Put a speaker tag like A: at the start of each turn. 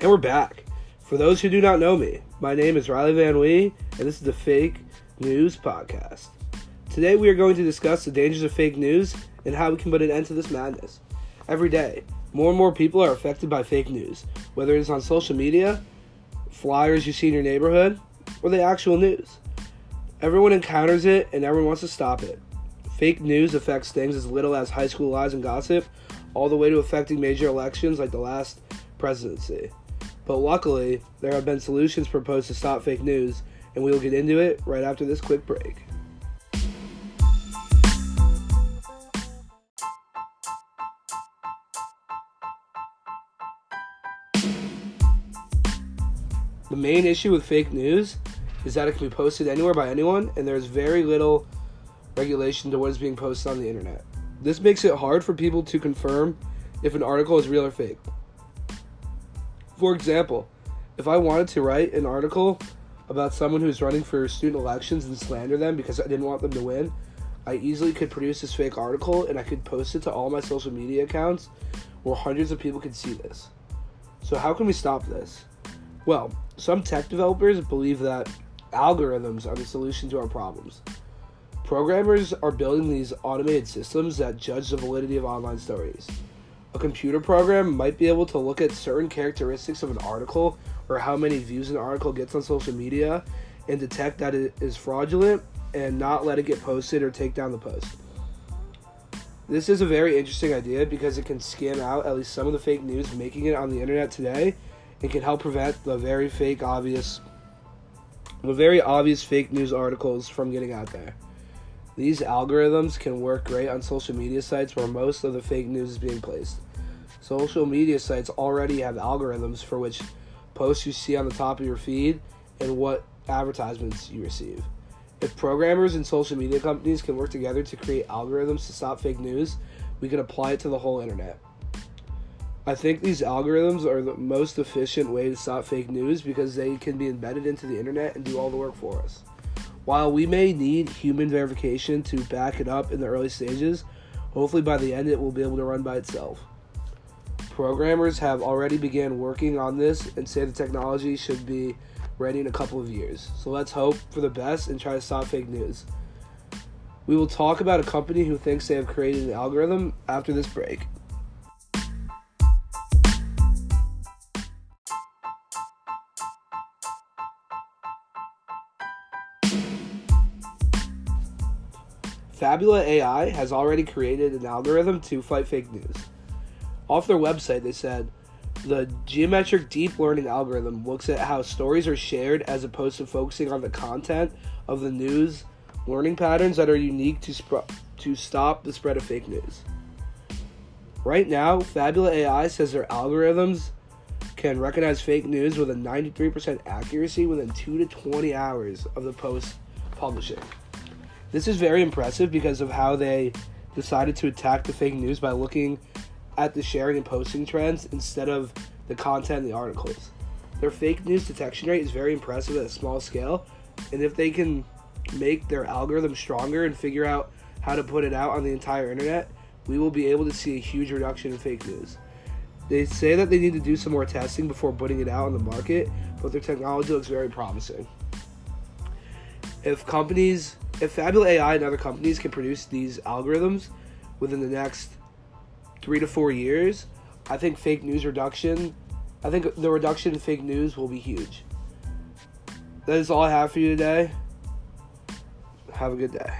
A: And we're back. For those who do not know me, my name is Riley Van Wee, and this is the Fake News Podcast. Today we are going to discuss the dangers of fake news and how we can put an end to this madness. Every day, more and more people are affected by fake news, whether it's on social media, flyers you see in your neighborhood, or the actual news. Everyone encounters it and everyone wants to stop it. Fake news affects things as little as high school lies and gossip, all the way to affecting major elections like the last presidency. But luckily, there have been solutions proposed to stop fake news, and we will get into it right after this quick break. The main issue with fake news is that it can be posted anywhere by anyone, and there's very little regulation to what is being posted on the internet. This makes it hard for people to confirm if an article is real or fake. For example, if I wanted to write an article about someone who's running for student elections and slander them because I didn't want them to win, I easily could produce this fake article and I could post it to all my social media accounts where hundreds of people could see this. So, how can we stop this? Well, some tech developers believe that algorithms are the solution to our problems. Programmers are building these automated systems that judge the validity of online stories. A computer program might be able to look at certain characteristics of an article or how many views an article gets on social media and detect that it is fraudulent and not let it get posted or take down the post. This is a very interesting idea because it can skim out at least some of the fake news making it on the internet today and can help prevent the very fake obvious the very obvious fake news articles from getting out there. These algorithms can work great on social media sites where most of the fake news is being placed. Social media sites already have algorithms for which posts you see on the top of your feed and what advertisements you receive. If programmers and social media companies can work together to create algorithms to stop fake news, we can apply it to the whole internet. I think these algorithms are the most efficient way to stop fake news because they can be embedded into the internet and do all the work for us. While we may need human verification to back it up in the early stages, hopefully by the end it will be able to run by itself. Programmers have already began working on this and say the technology should be ready in a couple of years. So let's hope for the best and try to stop fake news. We will talk about a company who thinks they have created an algorithm after this break. Fabula AI has already created an algorithm to fight fake news. Off their website, they said the geometric deep learning algorithm looks at how stories are shared as opposed to focusing on the content of the news, learning patterns that are unique to, sp- to stop the spread of fake news. Right now, Fabula AI says their algorithms can recognize fake news with a 93% accuracy within 2 to 20 hours of the post publishing. This is very impressive because of how they decided to attack the fake news by looking at the sharing and posting trends instead of the content in the articles. Their fake news detection rate is very impressive at a small scale, and if they can make their algorithm stronger and figure out how to put it out on the entire internet, we will be able to see a huge reduction in fake news. They say that they need to do some more testing before putting it out on the market, but their technology looks very promising. If companies if Fabula AI and other companies can produce these algorithms within the next three to four years, I think fake news reduction, I think the reduction in fake news will be huge. That is all I have for you today. Have a good day.